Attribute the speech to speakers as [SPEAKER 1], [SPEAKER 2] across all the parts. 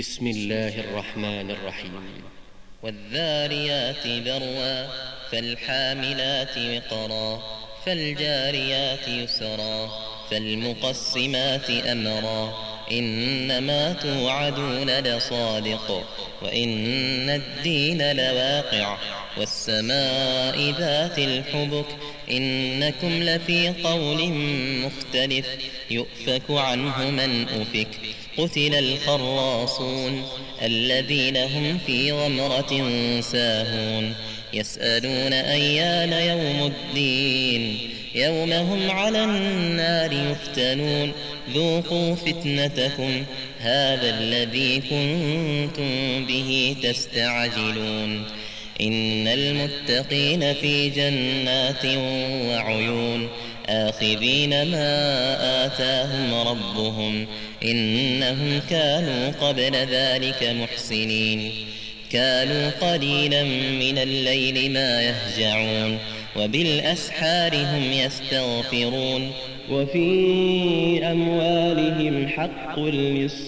[SPEAKER 1] بسم الله الرحمن الرحيم.
[SPEAKER 2] والذاريات ذروا فالحاملات وقرا فالجاريات يسرا فالمقسمات أمرا. إنما توعدون لصادق وإن الدين لواقع والسماء ذات الحبك إنكم لفي قول مختلف يؤفك عنه من أفك. قتل الخراصون الذين هم في غمرة ساهون يسألون أيان يوم الدين. يوم هم على النار يفتنون ذوقوا فتنتكم هذا الذي كنتم به تستعجلون. إن المتقين في جنات وعيون آخذين ما آتاهم ربهم إنهم كانوا قبل ذلك محسنين. كانوا قليلا من الليل ما يهجعون. وبالأسحار هم يستغفرون.
[SPEAKER 3] وفي أموالهم حق للسائل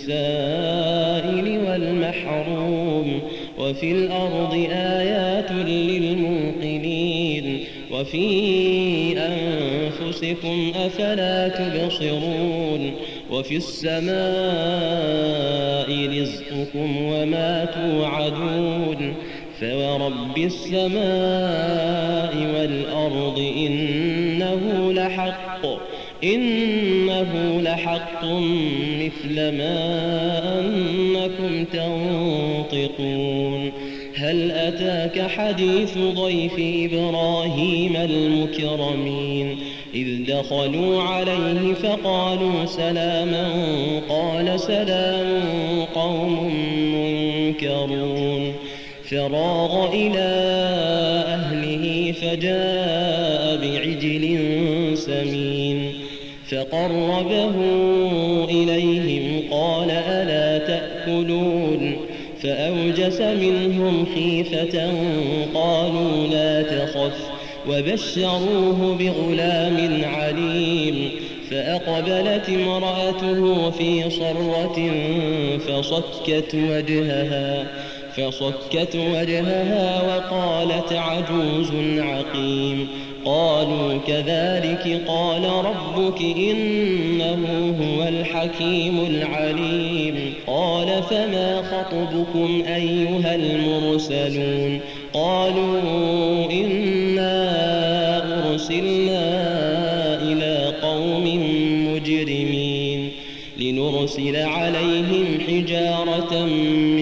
[SPEAKER 3] والمحروم. وفي الأرض آيات للموقنين. وفي أنفسكم أفلا تبصرون. وفي السماء رزقكم وما توعدون. فورب السماء والأرض إنه لحق إنه لحق مثل ما أنكم تنطقون. هل أتاك حديث ضيف إبراهيم المكرمين؟ إذ دخلوا عليه فقالوا سلاما قال سلام قوم منكرون. فراغ إلى فجاء بعجل سمين فقربه إليهم قال ألا تأكلون فأوجس منهم خيفة قالوا لا تخف وبشروه بغلام عليم فأقبلت امرأته في صرة فصكت وجهها فصكت وجهها وقالت عجوز عقيم. قالوا كذلك قال ربك إنه هو الحكيم العليم. قال فما خطبكم أيها المرسلون؟ قالوا إنا أرسلنا إلى قوم مجرمين لنرسل عليهم حجارة من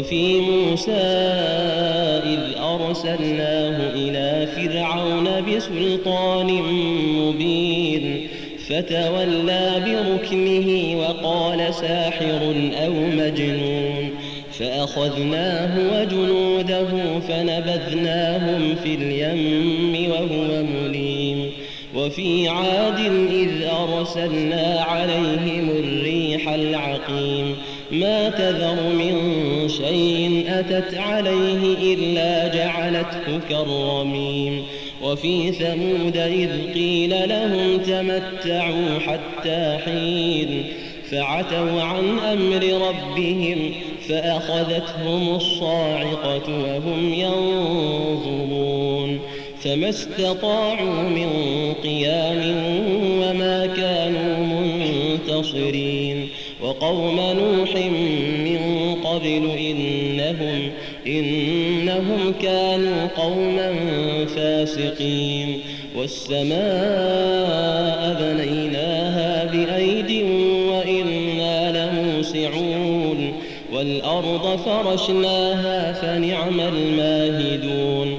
[SPEAKER 3] وفي موسى إذ أرسلناه إلى فرعون بسلطان مبين فتولى بركنه وقال ساحر أو مجنون فأخذناه وجنوده فنبذناهم في اليم وهو مليم. وفي عاد إذ أرسلنا عليهم الريح العقيم ما تذر من شيء أتت عليه إلا جعلته كالرميم. وفي ثمود إذ قيل لهم تمتعوا حتى حين فعتوا عن أمر ربهم فأخذتهم الصاعقة وهم ينظرون. فما استطاعوا من قيام وما كانوا منتصرين وقوم نوح من قبل إنهم إنهم كانوا قوما فاسقين. والسماء بنيناها بأيد وإنا لموسعون. والأرض فرشناها فنعم الماهدون.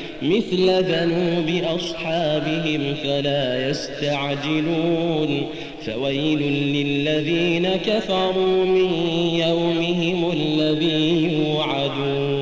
[SPEAKER 3] مثل ذنوب أصحابهم فلا يستعجلون. فويل للذين كفروا من يومهم الذي يوعدون.